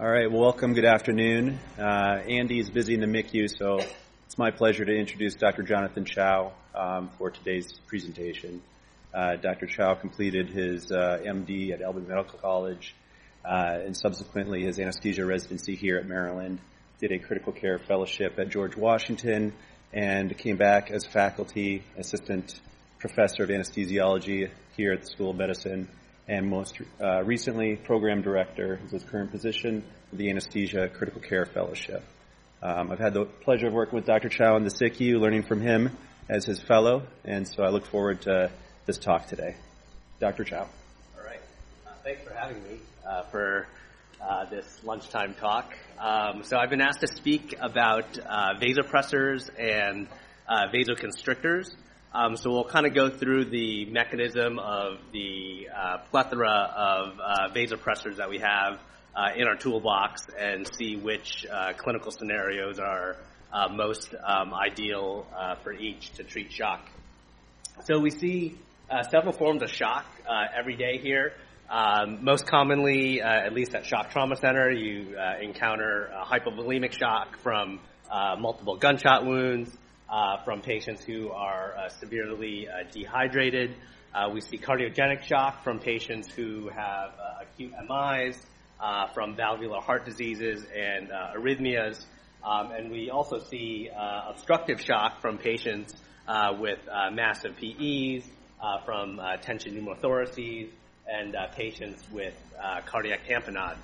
All right, welcome. Good afternoon. Uh, Andy is busy in the MICU, so it's my pleasure to introduce Dr. Jonathan Chow um, for today's presentation. Uh, Dr. Chow completed his uh, MD at Albany Medical College uh, and subsequently his anesthesia residency here at Maryland. Did a critical care fellowship at George Washington and came back as faculty assistant professor of anesthesiology here at the School of Medicine and most uh, recently program director is his current position for the Anesthesia Critical Care Fellowship. Um, I've had the pleasure of working with Dr. Chow in the SICU, learning from him as his fellow, and so I look forward to this talk today. Dr. Chow. All right. Uh, thanks for having me uh, for uh, this lunchtime talk. Um, so I've been asked to speak about uh, vasopressors and uh, vasoconstrictors. Um, so we'll kind of go through the mechanism of the uh, plethora of uh, vasopressors that we have uh, in our toolbox and see which uh, clinical scenarios are uh, most um, ideal uh, for each to treat shock. So we see several forms of shock every day here. Um, most commonly, at least at Shock Trauma Center, you encounter hypovolemic shock from multiple gunshot wounds, Uh, from patients who are uh, severely uh, dehydrated. Uh, we see cardiogenic shock from patients who have uh, acute MIs, from valvular heart diseases and arrhythmias. Um, and we also see obstructive shock from patients with massive PEs, from tension pneumothoraces, and patients with cardiac tamponade.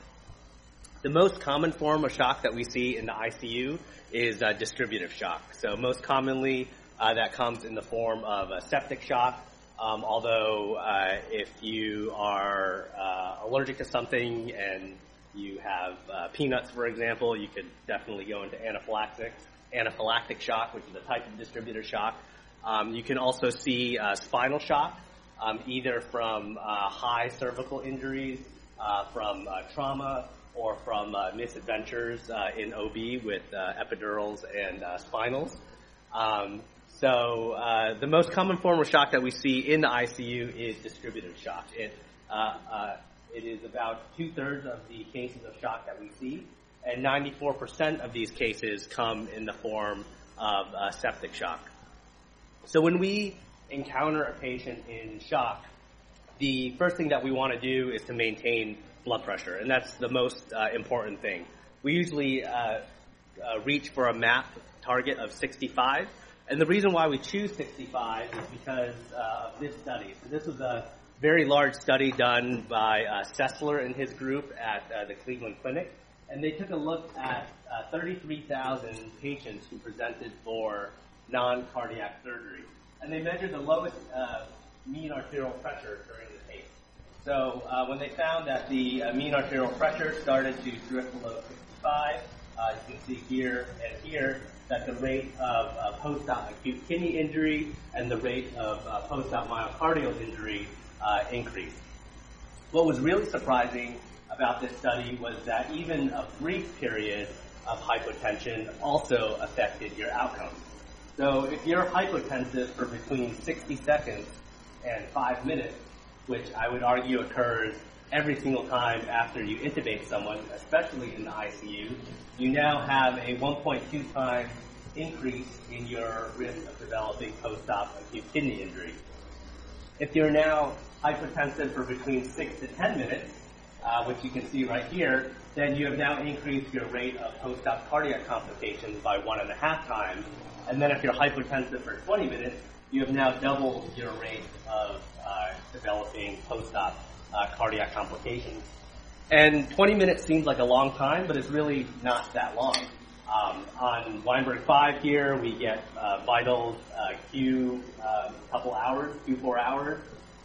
The most common form of shock that we see in the ICU is uh, distributive shock. So most commonly, uh, that comes in the form of a septic shock. Um, although uh, if you are uh, allergic to something and you have uh, peanuts, for example, you could definitely go into anaphylactic anaphylactic shock, which is a type of distributive shock. Um, you can also see uh, spinal shock, um, either from high cervical injuries, from trauma, or from uh, misadventures uh, in OB with uh, epidurals and uh, spinals. Um, so uh, the most common form of shock that we see in the ICU is distributive shock. It, it is about two-thirds of the cases of shock that we see, and 94% of these cases come in the form of septic shock. So when we encounter a patient in shock, the first thing that we want to do is to maintain blood pressure, and that's the most uh, important thing. We usually uh, uh, reach for a MAP target of 65, and the reason why we choose 65 is because uh, of this study. So this was a very large study done by uh, Sessler and his group at uh, the Cleveland Clinic, and they took a look at 33,000 patients who presented for non-cardiac surgery, and they measured the lowest mean arterial pressure during so uh, when they found that the uh, mean arterial pressure started to drift below 65, uh, you can see here and here that the rate of uh, post-op acute kidney injury and the rate of uh, post-op myocardial injury uh, increased. What was really surprising about this study was that even a brief period of hypotension also affected your outcomes. So if you're hypotensive for between 60 seconds and 5 minutes, which I would argue occurs every single time after you intubate someone, especially in the ICU, you now have a 1.2 times increase in your risk of developing post-op acute kidney injury. If you're now hypertensive for between 6 to 10 minutes, uh, which you can see right here, then you have now increased your rate of post-op cardiac complications by one and a half times. And then if you're hypertensive for 20 minutes, you have now doubled your rate of uh, developing post-op uh, cardiac complications. And 20 minutes seems like a long time, but it's really not that long. Um, on Weinberg 5 here, we get uh, vitals uh, Q a um, couple hours, Q four hours.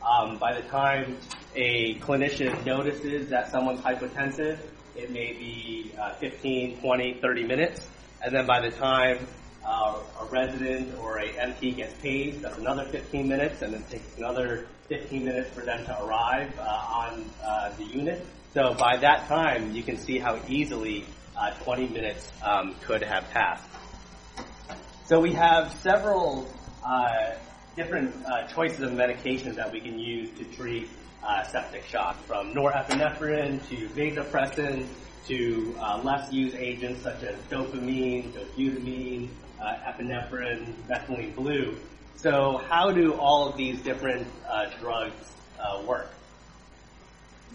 Um, by the time a clinician notices that someone's hypotensive, it may be uh, 15, 20, 30 minutes. And then by the time uh, a resident or a MP gets paid, that's another 15 minutes, and it takes another 15 minutes for them to arrive uh, on uh, the unit. So by that time, you can see how easily uh, 20 minutes um, could have passed. So we have several uh, different uh, choices of medications that we can use to treat septic shock, from norepinephrine to vasopressin to less used agents such as dopamine, dobutamine, uh, epinephrine, methylene blue. So how do all of these different uh, drugs uh, work?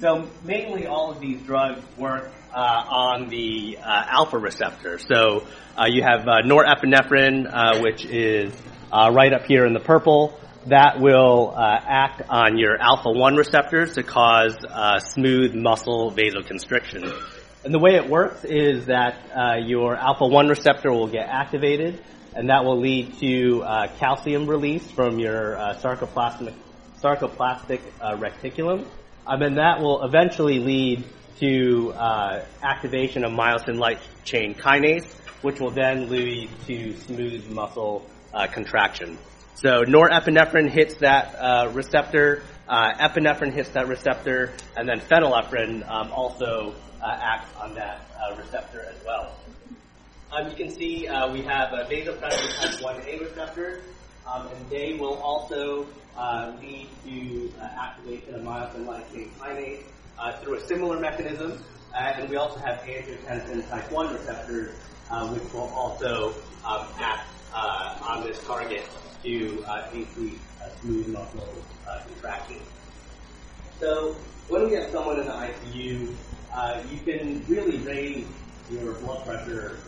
So mainly all of these drugs work uh, on the uh, alpha receptor. So uh, you have norepinephrine, uh, which is right up here in the purple. That will act on your alpha 1 receptors to cause smooth muscle vasoconstriction. And the way it works is that your alpha 1 receptor will get activated, and that will lead to calcium release from your sarcoplasmic, sarcoplastic reticulum. Um, and that will eventually lead to uh, activation of myosin light chain kinase, which will then lead to smooth muscle uh, contraction. So norepinephrine hits that uh, receptor, uh, epinephrine hits that receptor, and then phenylephrine um, also uh, acts on that uh, receptor as well. Um, you can see we have a vasopressin type 1A receptor, um, and they will also lead to activation of myosin chain kinase uh, through a similar mechanism. Uh, and we also have angiotensin type 1 receptors, uh, which will also um, act on this target to increase smooth muscle contraction. So when we have someone in the ICU, you can really raise your blood pressure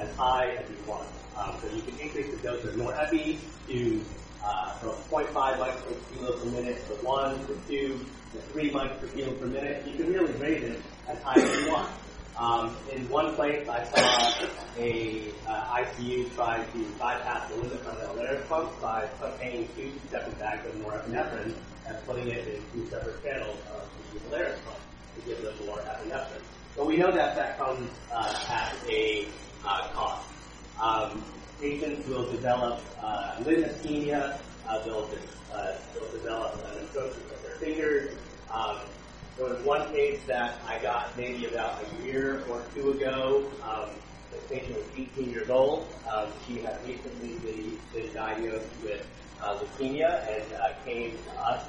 as high as you want. Um, so you can increase the dose of norepi to uh, from 0.5 micrograms per kilo per minute to 1 to 2 to 3 micrograms per kilo per minute. You can really raise it as high as you want. Um, in one place, I saw a uh, ICU try to bypass the limit on the Alaris pump by putting two separate bags of norepinephrine and putting it in two separate channels of the Alaris pump to give them more epinephrine. But we know that that comes uh, at a uh, cost. Um, patients will develop uh, ischemia. Uh, they'll, uh, they'll develop an atrocious of their fingers. Um, there was one case that I got maybe about a year or two ago. Um, the patient was 18 years old. Um, she had recently been, been diagnosed with uh, leukemia and uh, came to us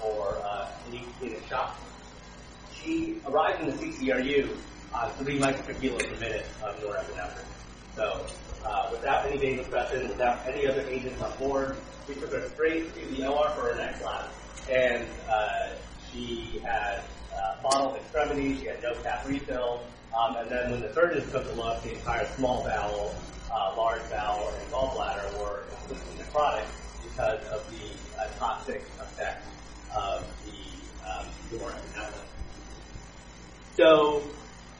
for uh, an leukemic shock. She arrived in the CCRU on three micrograms per kilo per minute of norepinephrine. So uh, without any vasopressin, without any other agents on board. We took her straight to the OR for her ex lap. And uh, she had uh, mottled extremities, she had no cap refill, um, and then when the surgeons took a look, the entire small bowel, uh, large bowel, and gallbladder were completely necrotic because of the uh, toxic effect of the um, So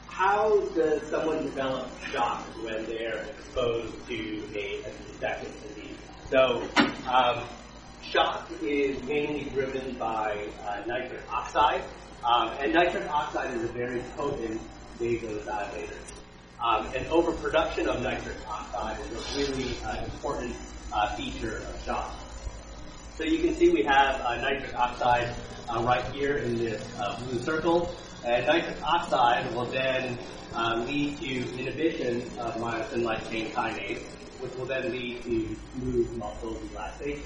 how does someone develop shock when they're exposed to a, infectious disease? So, um, shock is mainly driven by uh, nitric oxide, um, and nitric oxide is a very potent vasodilator. Um, and overproduction of nitric oxide is a really uh, important uh, feature of shock. So you can see we have uh, nitric oxide uh, right here in this uh, blue circle. And nitric oxide will then um, lead to inhibition of myosin light chain kinase, which will then lead to smooth muscle relaxation.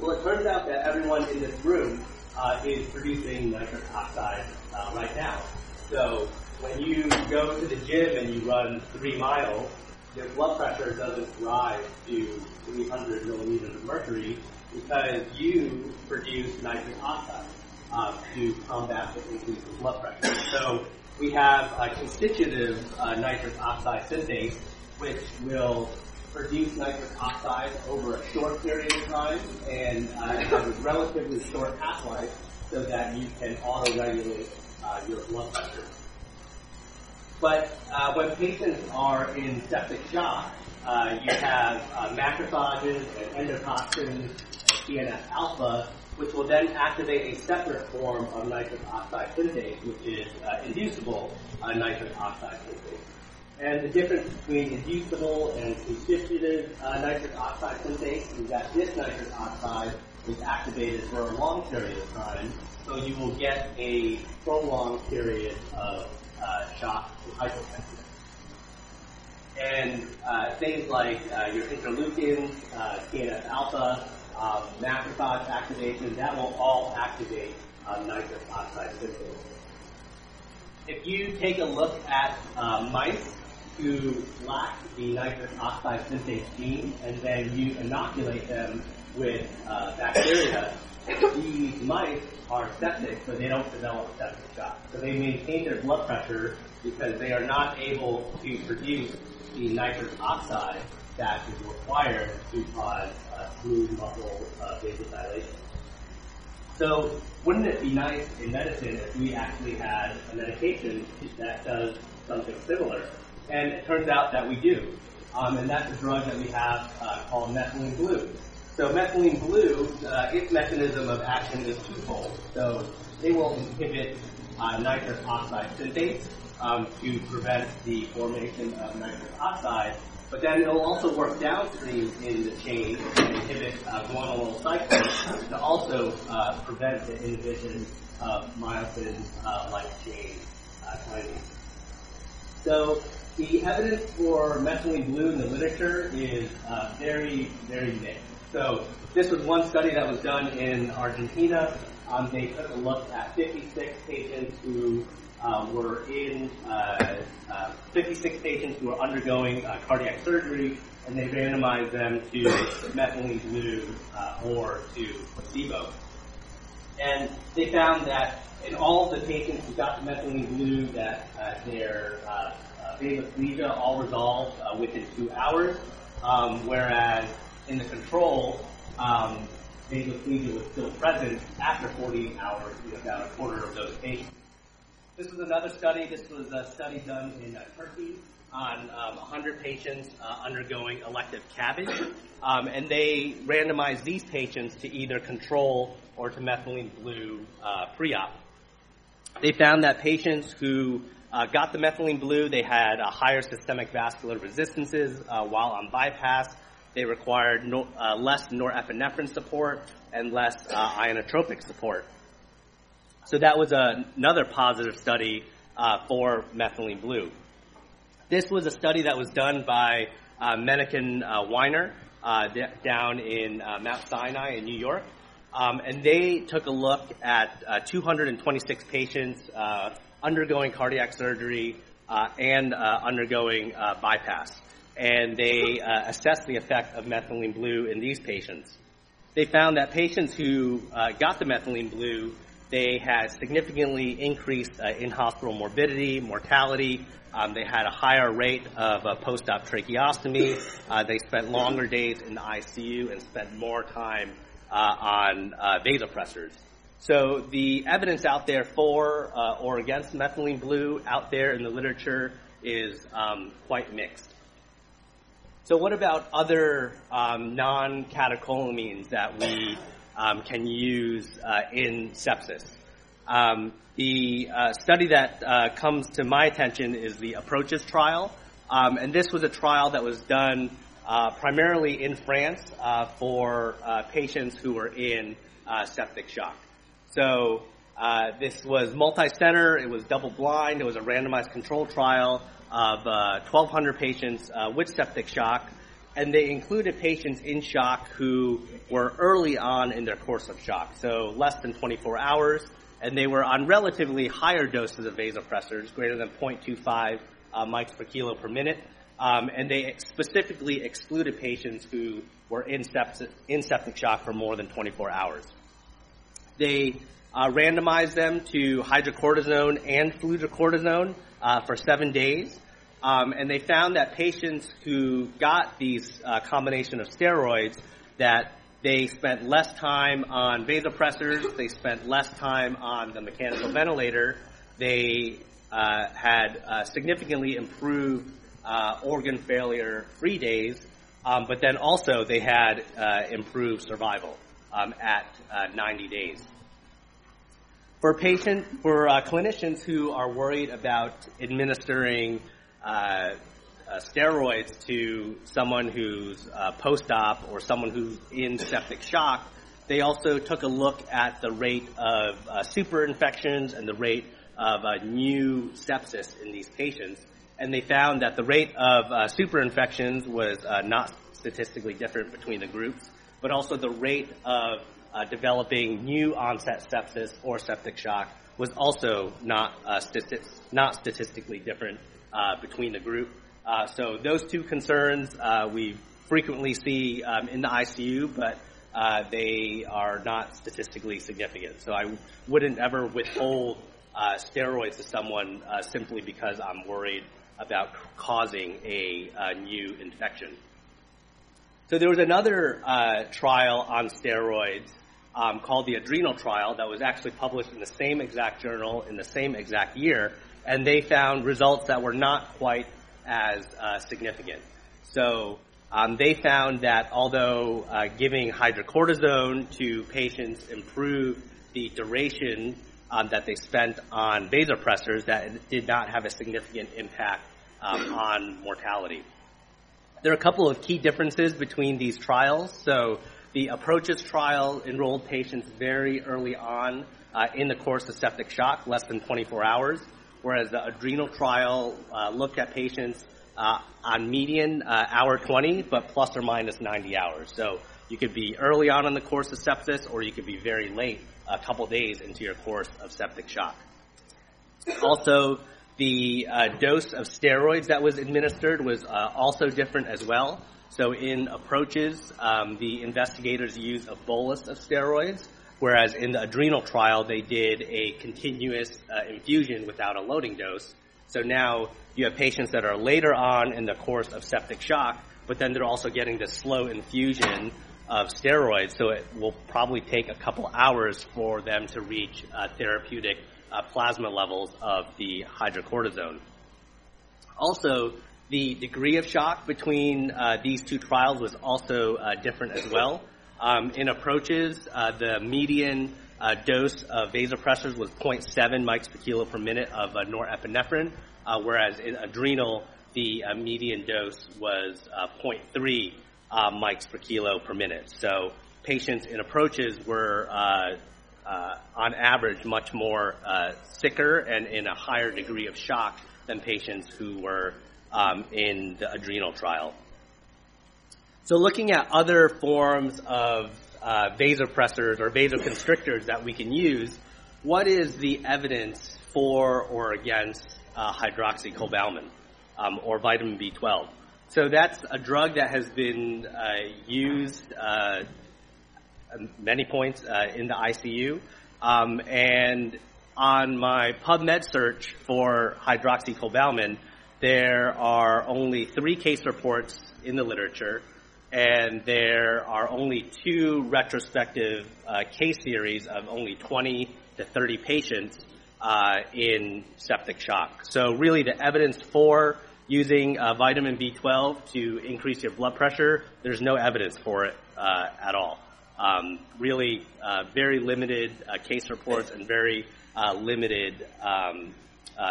Well, it turns out that everyone in this room uh, is producing nitric oxide uh, right now. So when you go to the gym and you run three miles, your blood pressure doesn't rise to 300 millimeters of mercury because you produce nitric oxide uh, to combat the increase in blood pressure. So we have a constitutive uh, nitric oxide synthase, which will produce nitric oxide over a short period of time and uh, have a relatively short half-life so that you can auto-regulate uh, your blood pressure. But uh, when patients are in septic shock, uh, you have uh, macrophages and endotoxins TNF alpha which will then activate a separate form of nitric oxide synthase, which is uh, inducible uh, nitric oxide synthase. And the difference between inducible and constitutive uh, nitric oxide synthase is that this nitric oxide is activated for a long period of time, so you will get a prolonged period of uh, shock and hypotension. And uh, things like uh, your interleukins, TNF alpha, um, macrophage activation, that will all activate uh, nitrous oxide synthase. If you take a look at uh, mice who lack the nitric oxide synthase gene and then you inoculate them with uh, bacteria, these mice are septic, but they don't develop septic shock. So they maintain their blood pressure because they are not able to produce the nitric oxide that is required to cause uh, smooth muscle uh, vasodilation. So wouldn't it be nice in medicine if we actually had a medication that does something similar? And it turns out that we do. Um, and that's a drug that we have uh, called methylene blue. So methylene blue, uh, its mechanism of action is twofold. So they will inhibit uh, nitrous oxide synthase um, to prevent the formation of nitrous oxide, but then it'll also work downstream in the chain and inhibit uh, guanylyl cyclase to also uh, prevent the inhibition of myosin uh, chain uh, kinase. So the evidence for methylene blue in the literature is uh, very, very mixed. So this was one study that was done in Argentina. Um, they took a look at 56 patients who uh, were in uh, uh, 56 patients who were undergoing uh, cardiac surgery, and they randomized them to methylene blue or to placebo. And they found that in all the patients who got methylene blue, that their vasoplegia all resolved within two hours, um, whereas in the control, um, was still present after 48 hours in about a quarter of those patients. This was another study. This was a study done in uh, Turkey on um, 100 patients uh, undergoing elective CABG, um, and they randomized these patients to either control or to methylene blue uh, pre-op. They found that patients who uh, got the methylene blue, they had uh, higher systemic vascular resistances uh, while on bypass. They required no, uh, less norepinephrine support and less inotropic support. So that was a, another positive study uh, for methylene blue. This was a study that was done by uh, Menachem uh, Weiner uh, d- down in Mount Sinai in New York. Um, and they took a look at 226 patients undergoing cardiac surgery and undergoing bypass and they uh, assessed the effect of methylene blue in these patients. They found that patients who uh, got the methylene blue, they had significantly increased uh, in-hospital morbidity, mortality. Um, they had a higher rate of uh, post-op tracheostomy. Uh, they spent longer days in the ICU and spent more time uh, on vasopressors. So the evidence out there for or against methylene blue out there in the literature is um, quite mixed. So what about other um, non-catecholamines that we can use uh, in sepsis? Um, the uh, study that uh, comes to my attention is the APROCCHSS trial, um, and this was a trial that was done primarily in France for patients who were in septic shock. So this was multi-center, it was double-blind, it was a randomized control trial of 1,200 uh, patients with septic shock, and they included patients in shock who were early on in their course of shock, so less than 24 hours, and they were on relatively higher doses of vasopressors, greater than 0.25 uh, mics per kilo per minute, um, and they specifically excluded patients who were in septic, in septic shock for more than 24 hours. They uh, randomized them to hydrocortisone and fludrocortisone uh, for seven days. Um, and they found that patients who got these uh, combination of steroids, that they spent less time on vasopressors, they spent less time on the mechanical ventilator, they uh, had uh, significantly improved uh, organ failure free days, um, but then also they had uh, improved survival um, at 90 days. For patient, for uh, clinicians who are worried about administering uh, uh, steroids to someone who's uh, post-op or someone who's in septic shock, they also took a look at the rate of uh, super and the rate of uh, new sepsis in these patients. And they found that the rate of super infections was not statistically different between the groups. but also the rate of uh, developing new onset sepsis or septic shock was also not uh, stati- not statistically different uh, between the group. Uh, so those two concerns uh, we frequently see um, in the ICU, but uh, they are not statistically significant. So I wouldn't ever withhold uh, steroids to someone uh, simply because I'm worried about causing a, a new infection. So there was another uh, trial on steroids um, called the adrenal trial that was actually published in the same exact journal in the same exact year, and they found results that were not quite as uh, significant. So um, they found that although uh, giving hydrocortisone to patients improved the duration um, that they spent on vasopressors, that it did not have a significant impact um, on mortality. There are a couple of key differences between these trials. So the APROCCHSS trial enrolled patients very early on uh, in the course of septic shock, less than 24 hours, whereas the adrenal trial uh, looked at patients uh, on median uh, hour 20, but plus or minus 90 hours. So you could be early on in the course of sepsis, or you could be very late, a couple days into your course of septic shock. Also, the uh, dose of steroids that was administered was uh, also different as well. So in APROCCHSS, um, the investigators used a bolus of steroids, whereas in the adrenal trial, they did a continuous uh, infusion without a loading dose. So now you have patients that are later on in the course of septic shock, but then they're also getting the slow infusion of steroids, so it will probably take a couple hours for them to reach uh, therapeutic uh, plasma levels of the hydrocortisone. Also, the degree of shock between uh, these two trials was also uh, different as well. Um, in APROCCHSS, uh, the median uh, dose of vasopressors was 0.7 mics per kilo per minute of uh, norepinephrine, whereas in adrenal, the median dose was uh, 0.3 uh, mics per kilo per minute. So patients in APROCCHSS were, on average, much more sicker and in a higher degree of shock than patients who were um, in the adrenal trial. So looking at other forms of uh, vasopressors or vasoconstrictors that we can use, what is the evidence for or against uh, hydroxycobalamin um, or vitamin B12? So that's a drug that has been uh, used uh, many points uh, in the ICU. Um, and on my PubMed search for hydroxycobalamin, there are only three case reports in the literature and there are only two retrospective uh, case series of only 20 to 30 patients uh, in septic shock. So really the evidence for using uh, vitamin B12 to increase your blood pressure, there's no evidence for it uh, at all. Um, really uh, very limited uh, case reports and very limited um,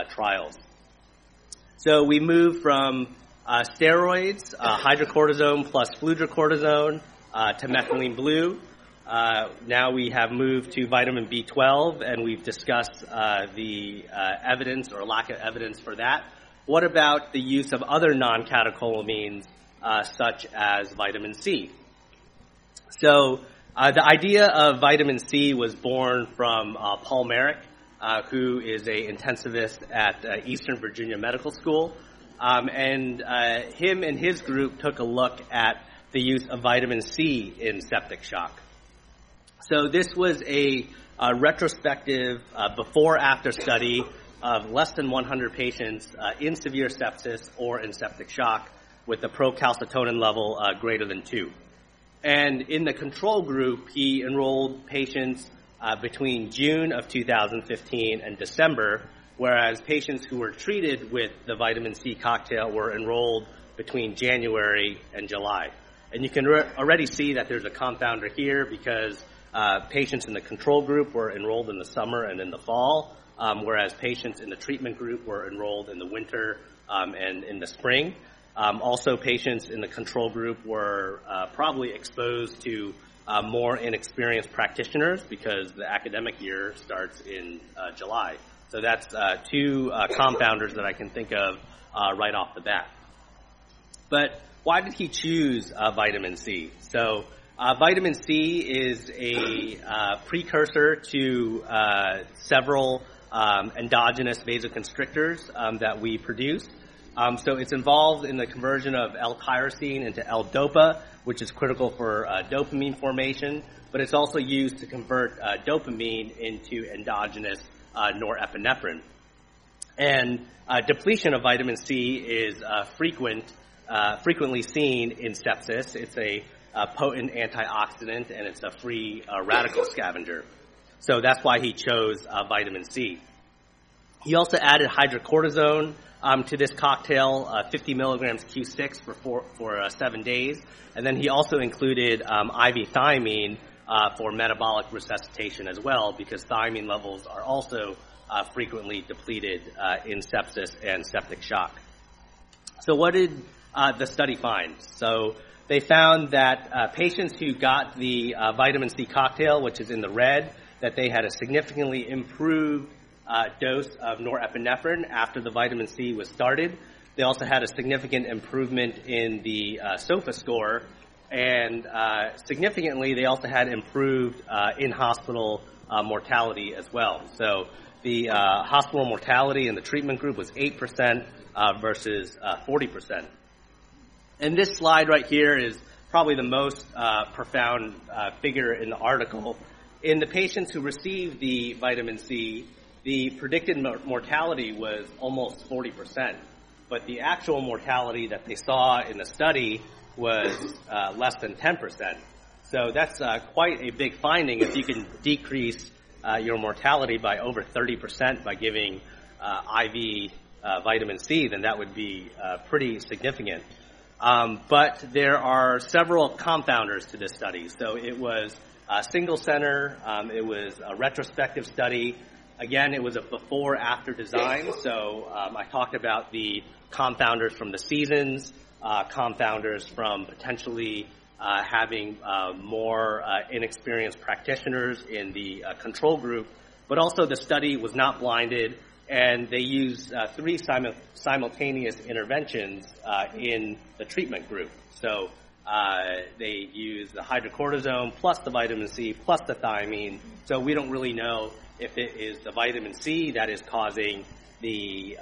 trials. So we move from uh, steroids, uh, hydrocortisone plus fludrocortisone uh, to methylene blue. Uh, now we have moved to vitamin B12, and we've discussed uh, the uh, evidence or lack of evidence for that. What about the use of other non-catecholamines, such as vitamin C? So the idea of vitamin C was born from Paul Marik, who is a intensivist at Eastern Virginia Medical School. Um, and uh, him and his group took a look at the use of vitamin C in septic shock. So this was a, a retrospective uh, before-after study of less than 100 patients uh, in severe sepsis or in septic shock with a procalcitonin level uh, greater than 2. And in the control group, he enrolled patients uh, between June of 2015 and December whereas patients who were treated with the vitamin C cocktail were enrolled between January and July. And you can re- already see that there's a confounder here because uh, patients in the control group were enrolled in the summer and in the fall, um, whereas patients in the treatment group were enrolled in the winter um, and in the spring. Um, also, patients in the control group were uh, probably exposed to uh, more inexperienced practitioners because the academic year starts in uh, July. So that's uh, two uh, confounders that I can think of uh, right off the bat. But why did he choose uh, vitamin C? So Uh, vitamin C is a uh, precursor to uh, several um, endogenous vasoconstrictors um, that we produce. Um, so it's involved in the conversion of L-tyrosine into L-dopa, which is critical for uh, dopamine formation, but it's also used to convert uh, dopamine into endogenous norepinephrine. And depletion of vitamin C is frequent, frequently seen in sepsis. It's a potent antioxidant and it's a free uh, radical scavenger. So that's why he chose uh, vitamin C. He also added hydrocortisone um, to this cocktail, uh, 50 milligrams Q6 for four, for uh, seven days, and then he also included um, IV thiamine uh, for metabolic resuscitation as well, because thiamine levels are also uh, frequently depleted in sepsis and septic shock. So what did the study find? So they found that uh, patients who got the uh, vitamin C cocktail, which is in the red, that they had a significantly improved uh, dose of norepinephrine after the vitamin C was started. They also had a significant improvement in the uh, SOFA score, and uh, significantly, they also had improved uh, in-hospital mortality as well. So the hospital mortality in the treatment group was 8% versus 40%. And this slide right here is probably the most uh, profound uh, figure in the article. In the patients who received the vitamin C, the predicted mortality was almost 40%, but the actual mortality that they saw in the study was uh, less than 10%. So that's uh, quite a big finding if you can decrease uh, your mortality by over 30% by giving uh, IV vitamin C, then that would be pretty significant. Um, but there are several confounders to this study. So it was a single center. Um, it was a retrospective study. Again, it was a before-after design. So um, I talked about the confounders from the seasons, uh, confounders from potentially uh, having uh, more uh, inexperienced practitioners in the uh, control group, but also the study was not blinded and they used uh, three simu- simultaneous interventions uh, in the treatment group. So uh, they use the hydrocortisone plus the vitamin C plus the thiamine. So we don't really know if it is the vitamin C that is causing the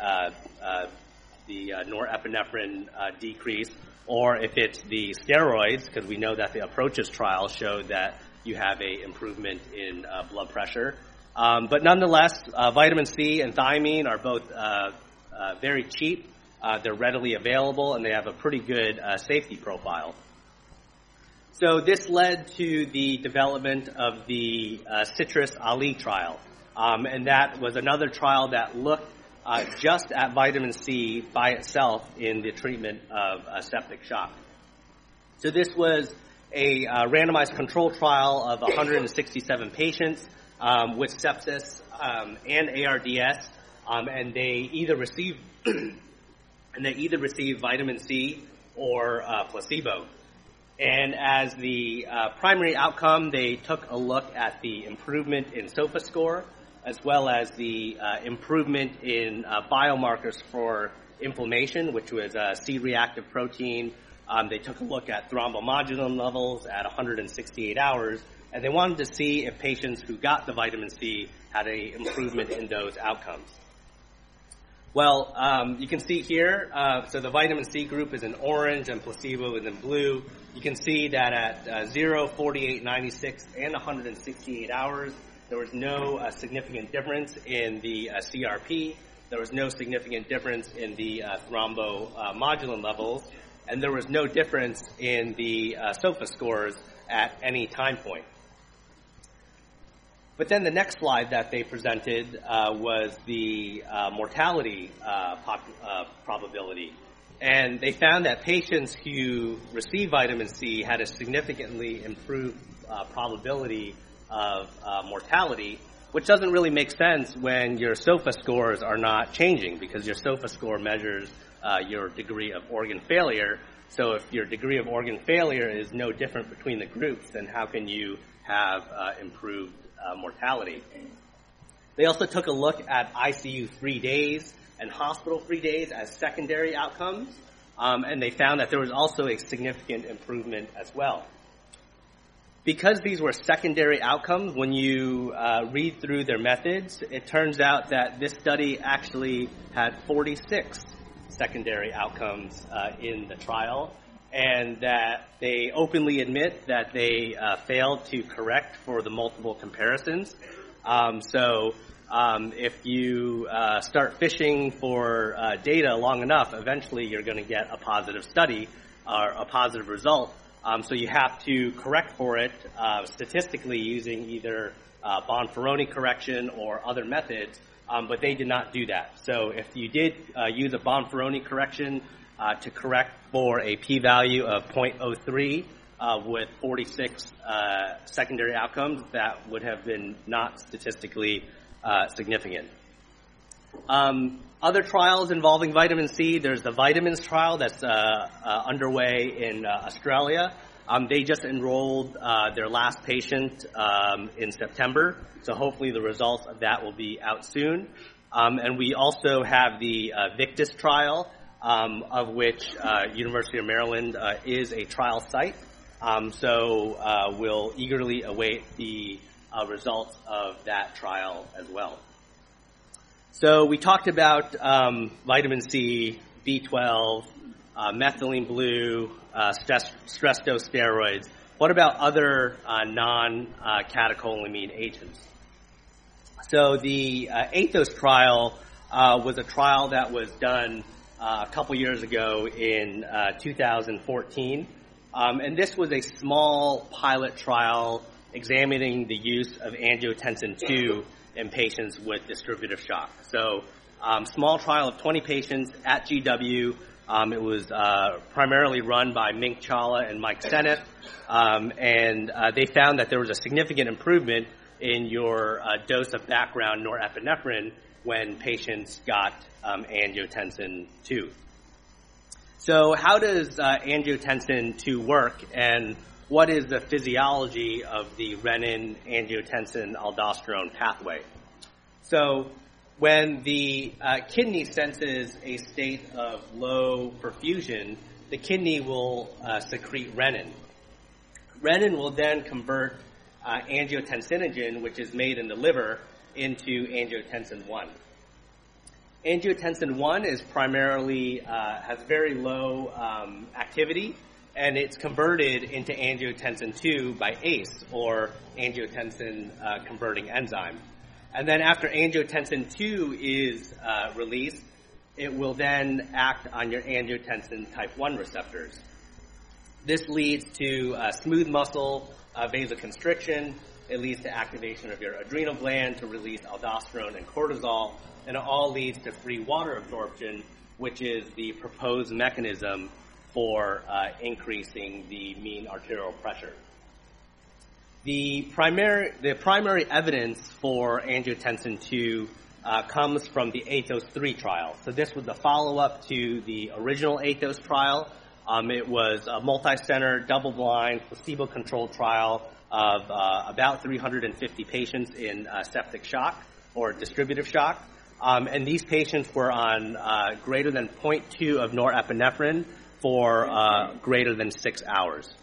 uh, uh, the uh, norepinephrine decrease, or if it's the steroids, because we know that the APROCCHSS trial showed that you have a improvement in blood pressure. Um, but nonetheless, uh, vitamin C and thiamine are both uh, uh, very cheap. Uh, they're readily available, and they have a pretty good uh, safety profile. So this led to the development of the uh, CITRIS-ALI trial, um, and that was another trial that looked just at vitamin C by itself in the treatment of septic shock. So this was a randomized control trial of 167 patients um, with sepsis um, and ARDS, um, and they either received and they either receive vitamin C or uh, placebo. And as the uh, primary outcome, they took a look at the improvement in SOFA score, as well as the uh, improvement in uh, biomarkers for inflammation, which was a C-reactive protein. Um, they took a look at thrombomodulin levels at 168 hours, and they wanted to see if patients who got the vitamin C had a improvement in those outcomes. Well, um, you can see here, uh, so the vitamin C group is in orange and placebo is in blue. You can see that at uh, 0, 48, 96, and 168 hours, there was no uh, significant difference in the uh, CRP. There was no significant difference in the uh, thrombomodulin levels, and there was no difference in the uh, SOFA scores at any time point. But then the next slide that they presented uh, was the uh, mortality uh, uh, probability. And they found that patients who received vitamin C had a significantly improved uh, probability of uh, mortality, which doesn't really make sense when your SOFA scores are not changing because your SOFA score measures your degree of organ failure. So if your degree of organ failure is no different between the groups, then how can you have improved uh, mortality. They also took a look at ICU free days and hospital free days as secondary outcomes, um, and they found that there was also a significant improvement as well. Because these were secondary outcomes, when you uh, read through their methods, it turns out that this study actually had 46 secondary outcomes uh, in the trial, and that they openly admit that they uh, failed to correct for the multiple comparisons. Um, so um, if you uh, start fishing for uh, data long enough, eventually you're going to get a positive study or a positive result. Um, so you have to correct for it uh, statistically using either uh, Bonferroni correction or other methods, um, but they did not do that. So if you did uh, use a Bonferroni correction uh, to correct for a p-value of 0.03 uh, with 46 uh, secondary outcomes, that would have been not statistically significant. Um, other trials involving vitamin C, there's the vitamins trial that's uh, uh, underway in uh, Australia. Um, they just enrolled uh, their last patient um, in September, so hopefully the results of that will be out soon. Um, and we also have the uh, VICTAS trial, um, of which uh, University of Maryland is a trial site. Um, so we'll eagerly await the results of that trial as well. So we talked about um, vitamin C, B12, uh, methylene blue, uh, stress, stress dose steroids. What about other uh, non-catecholamine agents? So the uh, ATHOS trial uh, was a trial that was done uh, a couple years ago in 2014. Um, and this was a small pilot trial examining the use of angiotensin II in patients with distributive shock. So, um, small trial of 20 patients at GW. Um, it was uh, primarily run by Mink Chawla and Mike Seneff, um, and uh, they found that there was a significant improvement in your uh, dose of background norepinephrine when patients got angiotensin II. So, how does angiotensin II work, and what is the physiology of the renin angiotensin aldosterone pathway. So when the uh, kidney senses a state of low perfusion, the kidney will uh, secrete renin. Renin will then convert uh, angiotensinogen, which is made in the liver, into angiotensin 1. Angiotensin 1 is primarily, uh, has very low um, activity and it's converted into angiotensin 2 by ACE, or angiotensin uh, converting enzyme. And then after angiotensin 2 is uh, released, it will then act on your angiotensin type 1 receptors. This leads to uh, smooth muscle uh, vasoconstriction. It leads to activation of your adrenal gland to release aldosterone and cortisol, and it all leads to free water absorption, which is the proposed mechanism for uh, increasing the mean arterial pressure. The primary, the primary evidence for angiotensin II uh, comes from the ATHOS-3 trial. So this was the follow-up to the original ATHOS trial. Um, it was a multi-center, double-blind, placebo-controlled trial of uh, about 350 patients in uh, septic shock or distributive shock. Um, and these patients were on uh, greater than 0.2 of norepinephrine for uh, greater than six hours.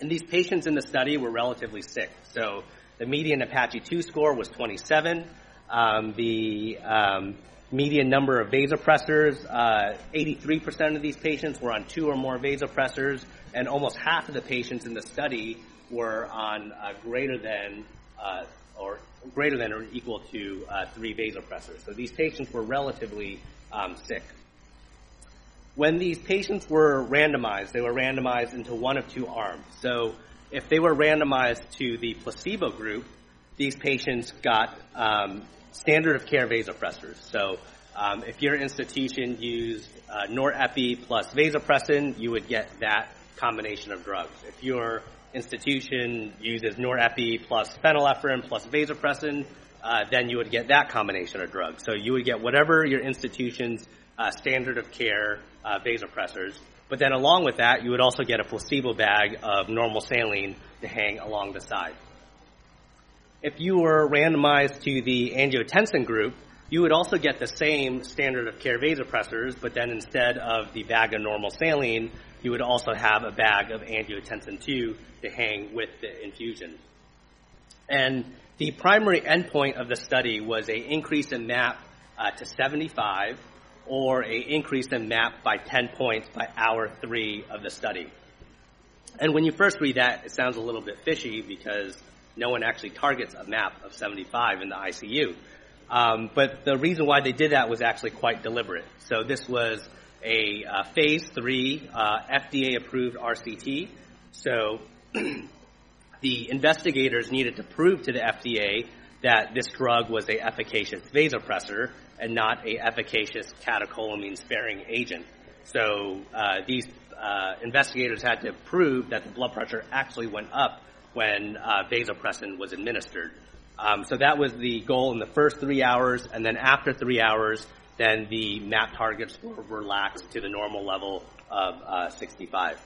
And these patients in the study were relatively sick. So the median Apache 2 score was 27. Um, the um, median number of vasopressors, uh, 83% of these patients were on two or more vasopressors, and almost half of the patients in the study were on uh, greater than uh, or greater than or equal to uh, three vasopressors. So these patients were relatively um, sick. When these patients were randomized, they were randomized into one of two arms. So if they were randomized to the placebo group, these patients got um, standard of care vasopressors. So um, if your institution used uh, norepi plus vasopressin, you would get that combination of drugs. If your institution uses norepi plus phenylephrine plus vasopressin, uh, then you would get that combination of drugs. So you would get whatever your institution's standard of care uh, vasopressors. But then along with that, you would also get a placebo bag of normal saline to hang along the side. If you were randomized to the angiotensin group, you would also get the same standard of care vasopressors, but then instead of the bag of normal saline, you would also have a bag of angiotensin II to hang with the infusion. And the primary endpoint of the study was a increase in MAP uh, to 75 or a increase in MAP by 10 points by hour three of the study. And when you first read that, it sounds a little bit fishy because no one actually targets a MAP of 75 in the ICU. Um, but the reason why they did that was actually quite deliberate. So this was a uh, phase three uh, FDA approved RCT. So the investigators needed to prove to the FDA that this drug was a efficacious vasopressor and not a efficacious catecholamine sparing agent. So uh, these uh, investigators had to prove that the blood pressure actually went up when uh, vasopressin was administered. Um, so that was the goal in the first three hours, and then after three hours, then the MAP targets were relaxed to the normal level of uh, 65.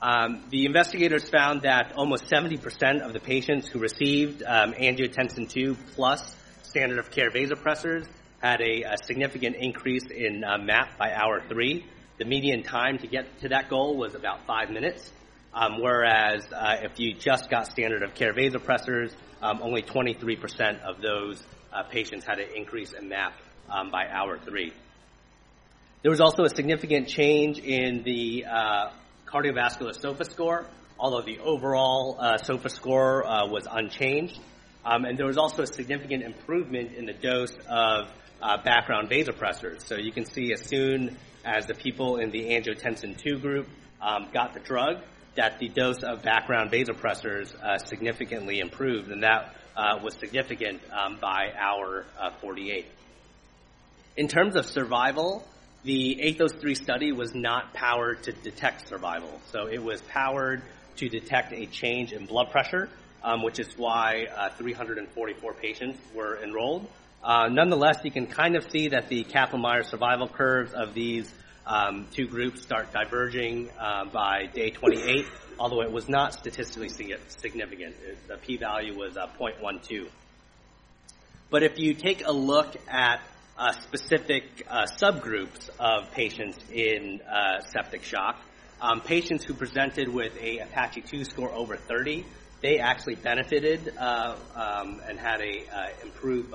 Um, the investigators found that almost 70% of the patients who received um, angiotensin II plus standard of care vasopressors had a, a significant increase in uh, MAP by hour three. The median time to get to that goal was about five minutes. Um, whereas uh, if you just got standard of care vasopressors, um, only 23% of those uh, patients had an increase in MAP um, by hour three. There was also a significant change in the uh, cardiovascular SOFA score, although the overall uh, SOFA score uh, was unchanged. Um, and there was also a significant improvement in the dose of uh, background vasopressors. So you can see as soon as the people in the angiotensin II group um, got the drug, that the dose of background vasopressors uh, significantly improved, and that uh, was significant um, by hour uh, 48. In terms of survival, the ATHOS-3 study was not powered to detect survival. So it was powered to detect a change in blood pressure, um, which is why uh, 344 patients were enrolled. Uh, nonetheless, you can kind of see that the Kaplan-Meier survival curves of these um, two groups start diverging uh, by day 28, although it was not statistically significant. It, the p-value was uh, 0.12. But if you take a look at specific uh, subgroups of patients in uh, septic shock, um, patients who presented with a Apache 2 score over 30, they actually benefited uh, um, and had a improved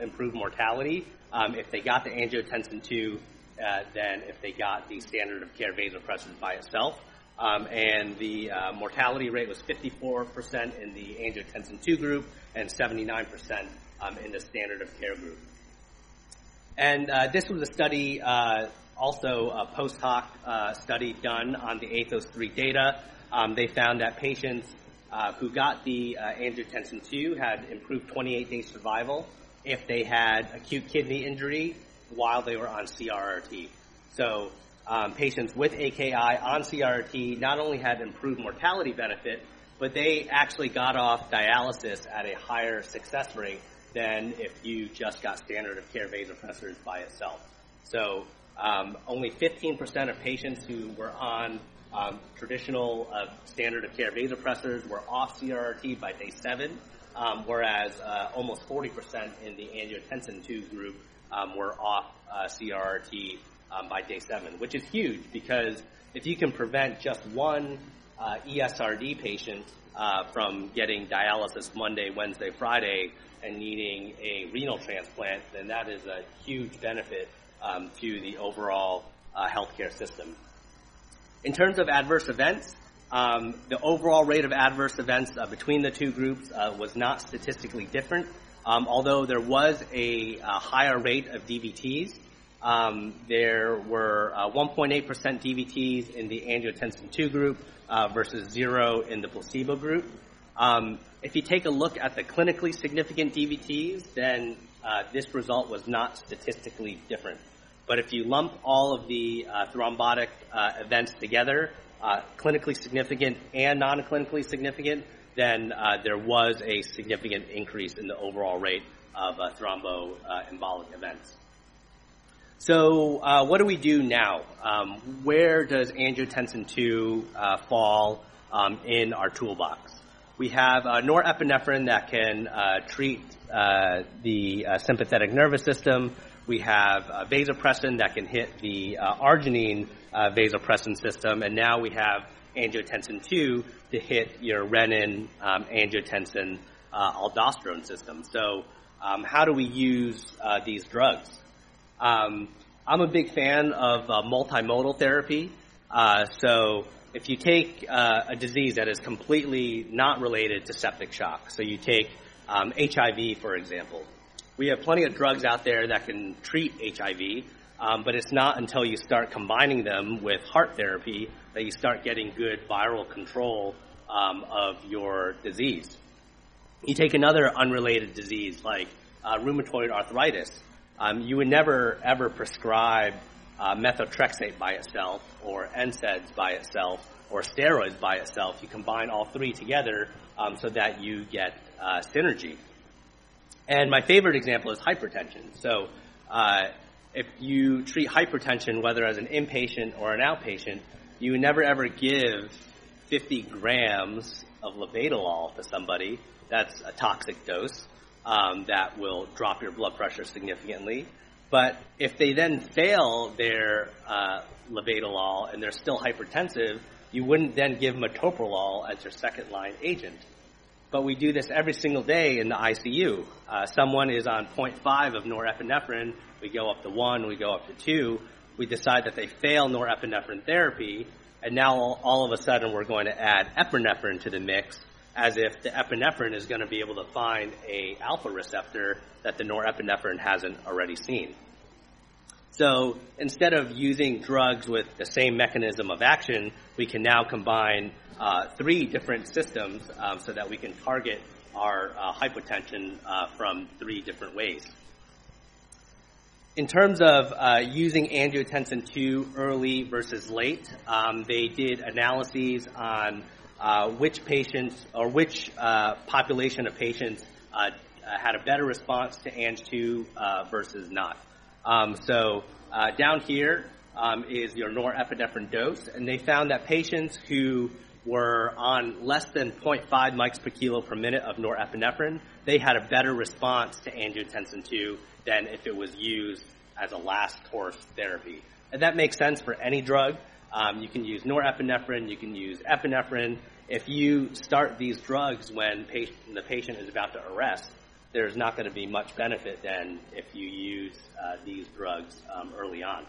improved mortality um, if they got the angiotensin II uh, than if they got the standard of care vasopressors by itself. And the uh, mortality rate was 54% in the angiotensin II group and 79% um, in the standard of care group. And uh, this was a study, uh, also a post hoc uh, study done on the ATHOS-3 data. Um, they found that patients uh, who got the angiotensin II had improved 28-day survival if they had acute kidney injury while they were on CRRT. So um, patients with AKI on CRRT not only had improved mortality benefit, but they actually got off dialysis at a higher success rate than if you just got standard of care vasopressors by itself. So um, only 15% of patients who were on um, traditional uh, standard of care vasopressors were off CRRT by day seven, um, whereas uh, almost 40% in the angiotensin II group um, were off uh, CRRT um, by day seven, which is huge because if you can prevent just one uh, ESRD patient uh, from getting dialysis Monday, Wednesday, Friday, and needing a renal transplant, then that is a huge benefit um, to the overall uh, healthcare system. In terms of adverse events, um, the overall rate of adverse events uh, between the two groups uh, was not statistically different. Um, although there was a, a, higher rate of DVTs, um, there were uh, 1.8% DVTs in the angiotensin II group uh, versus zero in the placebo group. Um, if you take a look at the clinically significant DVTs, then uh, this result was not statistically different. But if you lump all of the uh, thrombotic uh, events together, uh, clinically significant and non-clinically significant, then uh, there was a significant increase in the overall rate of uh, thromboembolic events. So uh, what do we do now? Um, where does angiotensin II uh, fall um, in our toolbox? we have uh, norepinephrine that can uh, treat uh, the uh, sympathetic nervous system. We have vasopressin that can hit the uh, arginine vasopressin system, and now we have angiotensin 2 to hit your renin, um, angiotensin, aldosterone system. So, um, how do we use these drugs? Um, I'm a big fan of multimodal therapy. so if you take uh, a disease that is completely not related to septic shock, so you take um, HIV, for example, we have plenty of drugs out there that can treat HIV, um, but it's not until you start combining them with HAART therapy that you start getting good viral control um, of your disease. You take another unrelated disease like uh, rheumatoid arthritis. Um, you would never ever prescribe uh, methotrexate by itself or NSAIDs by itself or steroids by itself. You combine all three together um, so that you get uh, synergy. And my favorite example is hypertension. So uh, if you treat hypertension, whether as an inpatient or an outpatient, you never ever give 50 grams of labetalol to somebody. That's a toxic dose that will drop your blood pressure significantly. But if they then fail their uh, labetalol and they're still hypertensive, you wouldn't then give metoprolol as your second line agent. But we do this every single day in the ICU. Uh, someone is on 0.5 of norepinephrine. We go up to 1, we go up to 2. We decide that they fail norepinephrine therapy, and now all of a sudden we're going to add epinephrine to the mix as if the epinephrine is going to be able to find a alpha receptor that the norepinephrine hasn't already seen. So instead of using drugs with the same mechanism of action, we can now combine uh, three different systems um, so that we can target our uh, hypotension uh, from three different ways. In terms of uh, using angiotensin 2 early versus late, um, they did analyses on uh, which patients or which uh, population of patients uh, had a better response to Ang2 uh, versus not. Um, so uh, down here um, is your norepinephrine dose, and they found that patients who were on less than 0.5 mics per kilo per minute of norepinephrine, they had a better response to angiotensin 2 than if it was used as a last course therapy. And that makes sense for any drug. Um, you can use norepinephrine, you can use epinephrine. If you start these drugs when patient, the patient is about to arrest, there's not going to be much benefit than if you use uh, these drugs um, early on.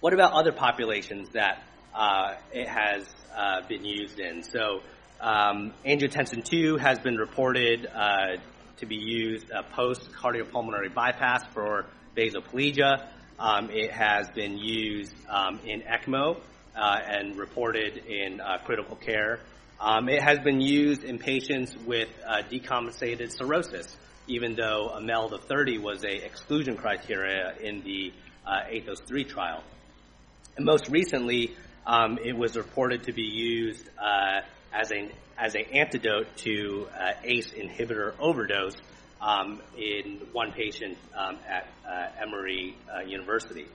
What about other populations that uh, it has uh, been used in? So um, angiotensin 2 has been reported uh, to be used uh, post cardiopulmonary bypass for vasoplegia. Um, it has been used um, in ECMO uh, and reported in uh, critical care. Um, it has been used in patients with uh, decompensated cirrhosis, even though a MELD of 30 was a exclusion criteria in the uh, ATHOS 3 trial. And most recently, it was reported to be used as an as an antidote to ACE inhibitor overdose in one patient um, at uh, Emory uh, University.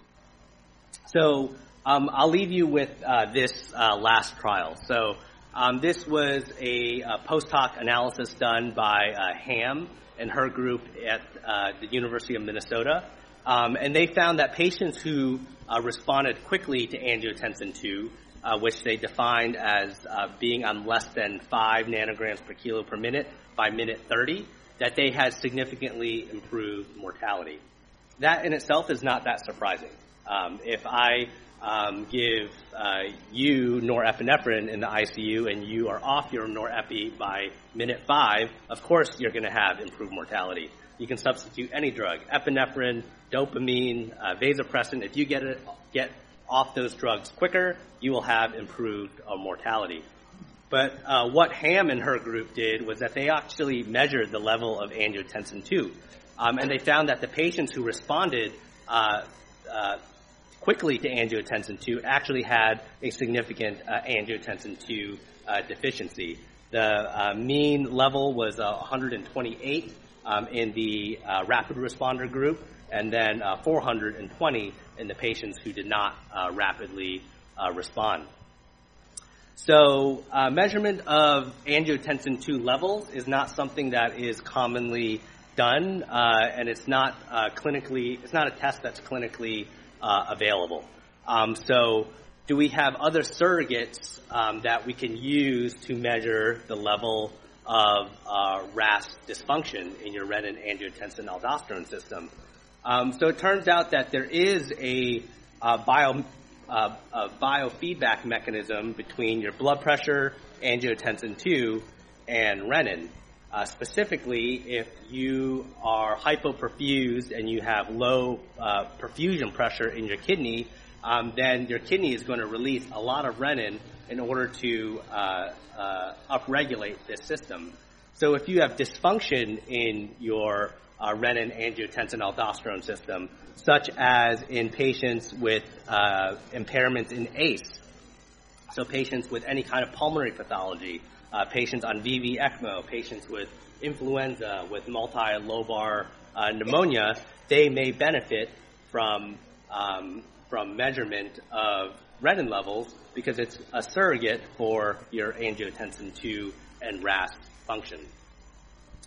So um, I'll leave you with uh, this last trial. So um, this was a, post hoc analysis done by Ham and her group at the University of Minnesota. Um, and they found that patients who responded quickly to angiotensin 2 uh, which they defined as uh, being on less than 5 nanograms per kilo per minute by minute 30, that they had significantly improved mortality. That in itself is not that surprising. Um, if I um, give uh, you norepinephrine in the ICU and you are off your norepi by minute five, of course you're going to have improved mortality. You can substitute any drug, epinephrine, dopamine, uh, vasopressin. If you get it, get off those drugs quicker, you will have improved uh, mortality. But uh, what Ham and her group did was that they actually measured the level of angiotensin II. Um, and they found that the patients who responded uh, uh quickly to angiotensin II actually had a significant uh, angiotensin II uh, deficiency. The mean level was 128 um, in the rapid responder group, and then 420 in the patients who did not rapidly respond. So uh, measurement of angiotensin II levels is not something that is commonly done, uh, and it's not uh, clinically, it's not a test that's clinically uh, available. Um, so do we have other surrogates um, that we can use to measure the level of uh, RAS dysfunction in your renin angiotensin aldosterone system? Um, so it turns out that there is a, a bio uh, a biofeedback mechanism between your blood pressure, angiotensin II, and renin. Uh, specifically, if you are hypoperfused and you have low uh, perfusion pressure in your kidney, um, then your kidney is going to release a lot of renin in order to uh, uh, upregulate this system. So if you have dysfunction in your uh, renin angiotensin aldosterone system, such as in patients with uh, impairments in ACE. So patients with any kind of pulmonary pathology, uh, patients on VV ECMO, patients with influenza, with multi-lobar uh, pneumonia, they may benefit from um, from measurement of renin levels because it's a surrogate for your angiotensin II and RAS function.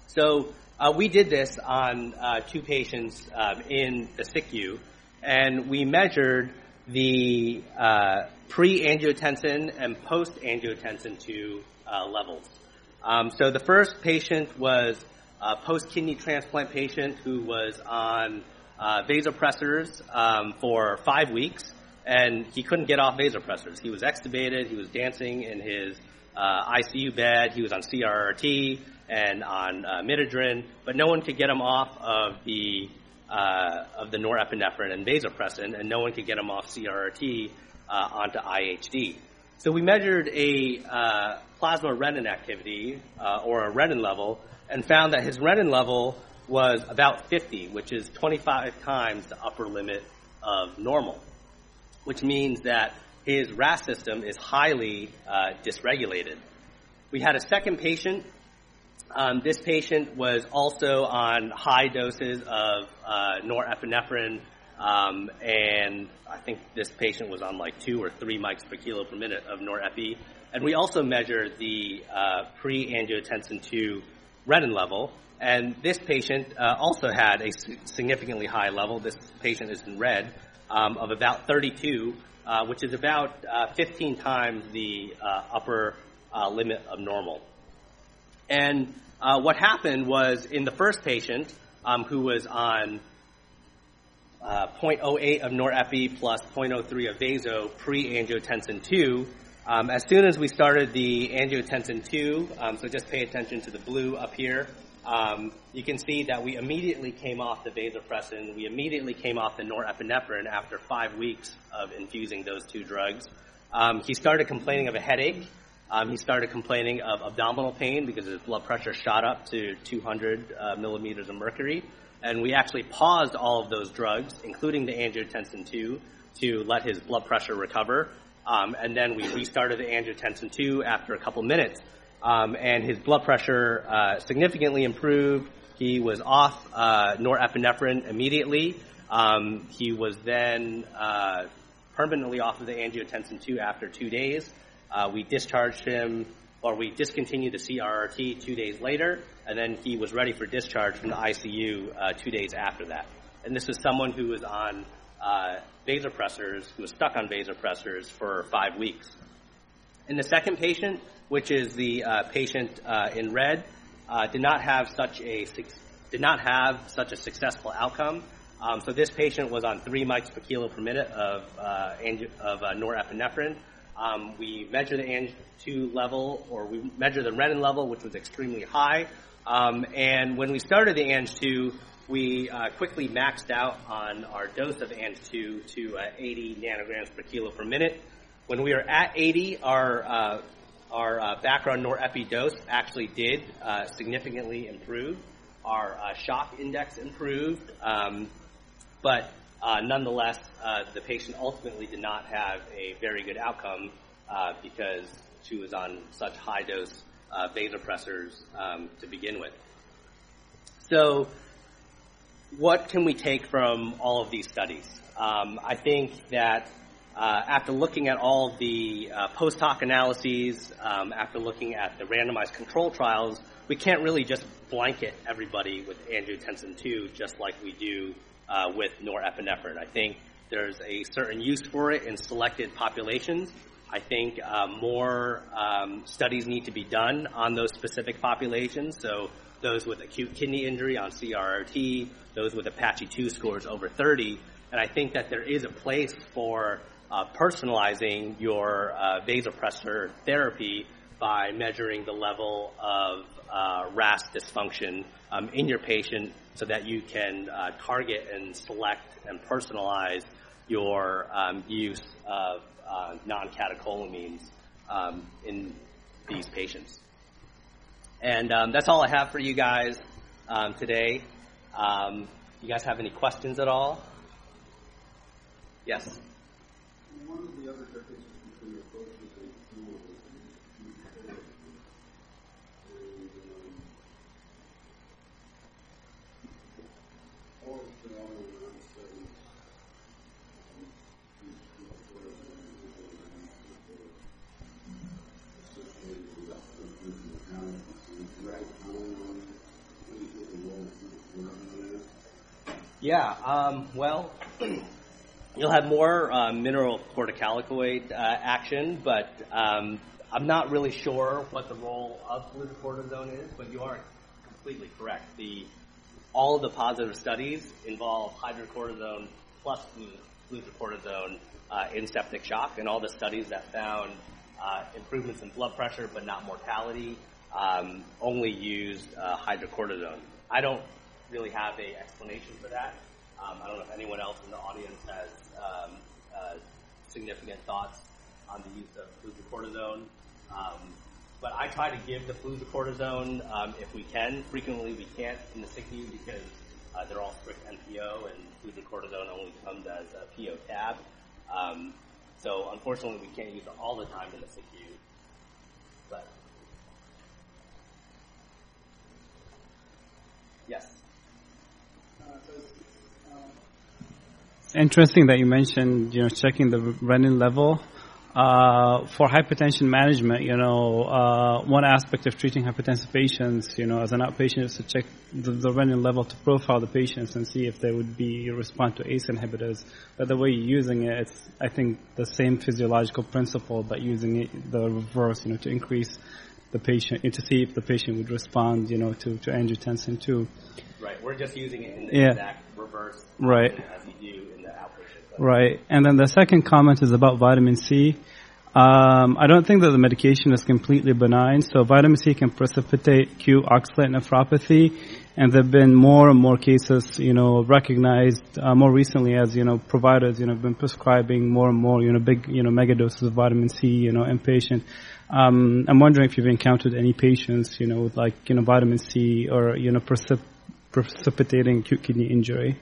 So we did this on uh, two patients um, in the SICU, and we measured the uh, pre-angiotensin and post-angiotensin 2 uh, levels. Um, so the first patient was a post-kidney transplant patient who was on uh, vasopressors um, for five weeks, and he couldn't get off vasopressors. He was extubated, he was dancing in his uh, ICU bed, he was on CRRT, and on uh, midodrine, but no one could get him off of the uh, of the norepinephrine and vasopressin, and no one could get him off CRRT uh, onto IHD. So we measured a uh, plasma renin activity uh, or a renin level, and found that his renin level was about 50, which is 25 times the upper limit of normal, which means that his RAS system is highly uh, dysregulated. We had a second patient um, this patient was also on high doses of uh, norepinephrine, um, and I think this patient was on like two or three mics per kilo per minute of norepi. And we also measured the uh, pre-angiotensin II renin level, and this patient uh, also had a significantly high level. This patient is in red um, of about 32, uh, which is about uh, 15 times the uh, upper uh, limit of normal. And uh, what happened was in the first patient um, who was on uh, 0.08 of norepi plus 0.03 of vaso pre-angiotensin 2, um, as soon as we started the angiotensin 2, um, so just pay attention to the blue up here, um, you can see that we immediately came off the vasopressin, we immediately came off the norepinephrine after five weeks of infusing those two drugs. Um, he started complaining of a headache. Um, he started complaining of abdominal pain because his blood pressure shot up to 200 uh, millimeters of mercury. And we actually paused all of those drugs, including the angiotensin II, to let his blood pressure recover. Um, and then we restarted the angiotensin II after a couple minutes. Um, and his blood pressure uh, significantly improved. He was off uh, norepinephrine immediately. Um, he was then uh, permanently off of the angiotensin II after two days. Uh, we discharged him, or we discontinued the CRRT two days later, and then he was ready for discharge from the ICU uh, two days after that. And this is someone who was on uh, vasopressors, who was stuck on vasopressors for five weeks. In the second patient, which is the uh, patient uh, in red, uh, did not have such a did not have such a successful outcome. Um, so this patient was on three mics per kilo per minute of uh, of norepinephrine. Um, we measure the Ang2 level, or we measure the renin level, which was extremely high. Um, and when we started the Ang2, we uh, quickly maxed out on our dose of Ang2 to uh, 80 nanograms per kilo per minute. When we were at 80, our uh, our background norepi dose actually did significantly improve. Our shock index improved, um, but nonetheless, uh, the patient ultimately did not have a very good outcome uh, because she was on such high dose uh, vasopressors um, to begin with. So, what can we take from all of these studies? Um, I think that uh, after looking at all the uh, post hoc analyses, um, after looking at the randomized control trials, we can't really just blanket everybody with angiotensin II just like we do uh, with norepinephrine. I think there's a certain use for it in selected populations. I think uh, more um, studies need to be done on those specific populations. So those with acute kidney injury on CRRT, those with Apache 2 scores over 30. And I think that there is a place for uh, personalizing your uh, vasopressor therapy by measuring the level of uh, RAS dysfunction um, in your patient so that you can uh, target and select and personalize your um, use of uh, non-catecholamines um, in these patients. And um, that's all I have for you guys um, today. Um, you guys have any questions at all? Yes. One of the other differences between your approaches and tools is and um, all the phenomenon studies um, these people associated with with the county, right? Um, what do you think the role of the is? Yeah. Um, well, you'll have more uh, mineral corticosteroid uh, action, but um, I'm not really sure what the role of glucocortisone is. But you are completely correct. The all of the positive studies involve hydrocortisone plus glu- glucocortisone uh, in septic shock, and all the studies that found uh, improvements in blood pressure but not mortality um, only used uh, hydrocortisone. I don't really have a explanation for that. Um, I don't know if anyone else in the audience has um, uh, significant thoughts on the use of fludrocortisone. But I try to give the fludrocortisone um, if we can. Frequently we can't in the SICU because uh, they're all strict NPO and fludrocortisone only comes as a PO tab. Um, so unfortunately we can't use it all the time in the SICU. But yes. It's interesting that you mentioned, you know, checking the renin level. Uh, for hypertension management, you know, uh, one aspect of treating hypertensive patients, you know, as an outpatient is to check the, the renin level to profile the patients and see if they would be respond to ACE inhibitors. But the way you're using it, it's, I think, the same physiological principle, but using it the reverse, you know, to increase the patient, to see if the patient would respond, you know, to, to angiotensin II. Right. We're just using it in the Yeah. exact reverse Right. as you do in the outpatient. Right. And then the second comment is about vitamin C. Um, I don't think that the medication is completely benign. So vitamin C can precipitate acute oxalate nephropathy, and there have been more and more cases, you know, recognized uh, more recently as you know providers, you know, have been prescribing more and more, you know, big, you know, mega doses of vitamin C, you know, inpatient. Um, I'm wondering if you've encountered any patients, you know, with like you know vitamin C or you know precip- precipitating acute kidney injury.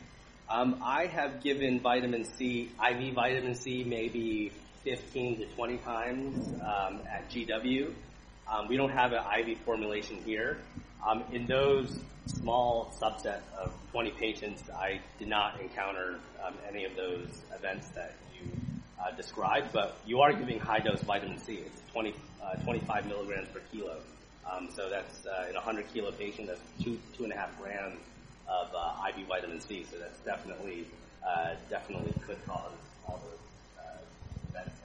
Um, I have given vitamin C, IV vitamin C, maybe 15 to 20 times um, at GW. Um, we don't have an IV formulation here. Um, in those small subset of 20 patients, I did not encounter um, any of those events that you uh, described, but you are giving high dose vitamin C. It's 20, uh, 25 milligrams per kilo. Um, so that's uh, in a 100 kilo patient, that's two two and a half grams of uh, IV vitamin C. So that's definitely uh, definitely could cause all those uh, events.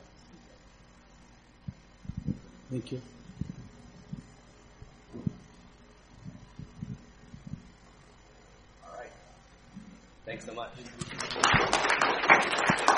Thank you. All right. Thanks so much.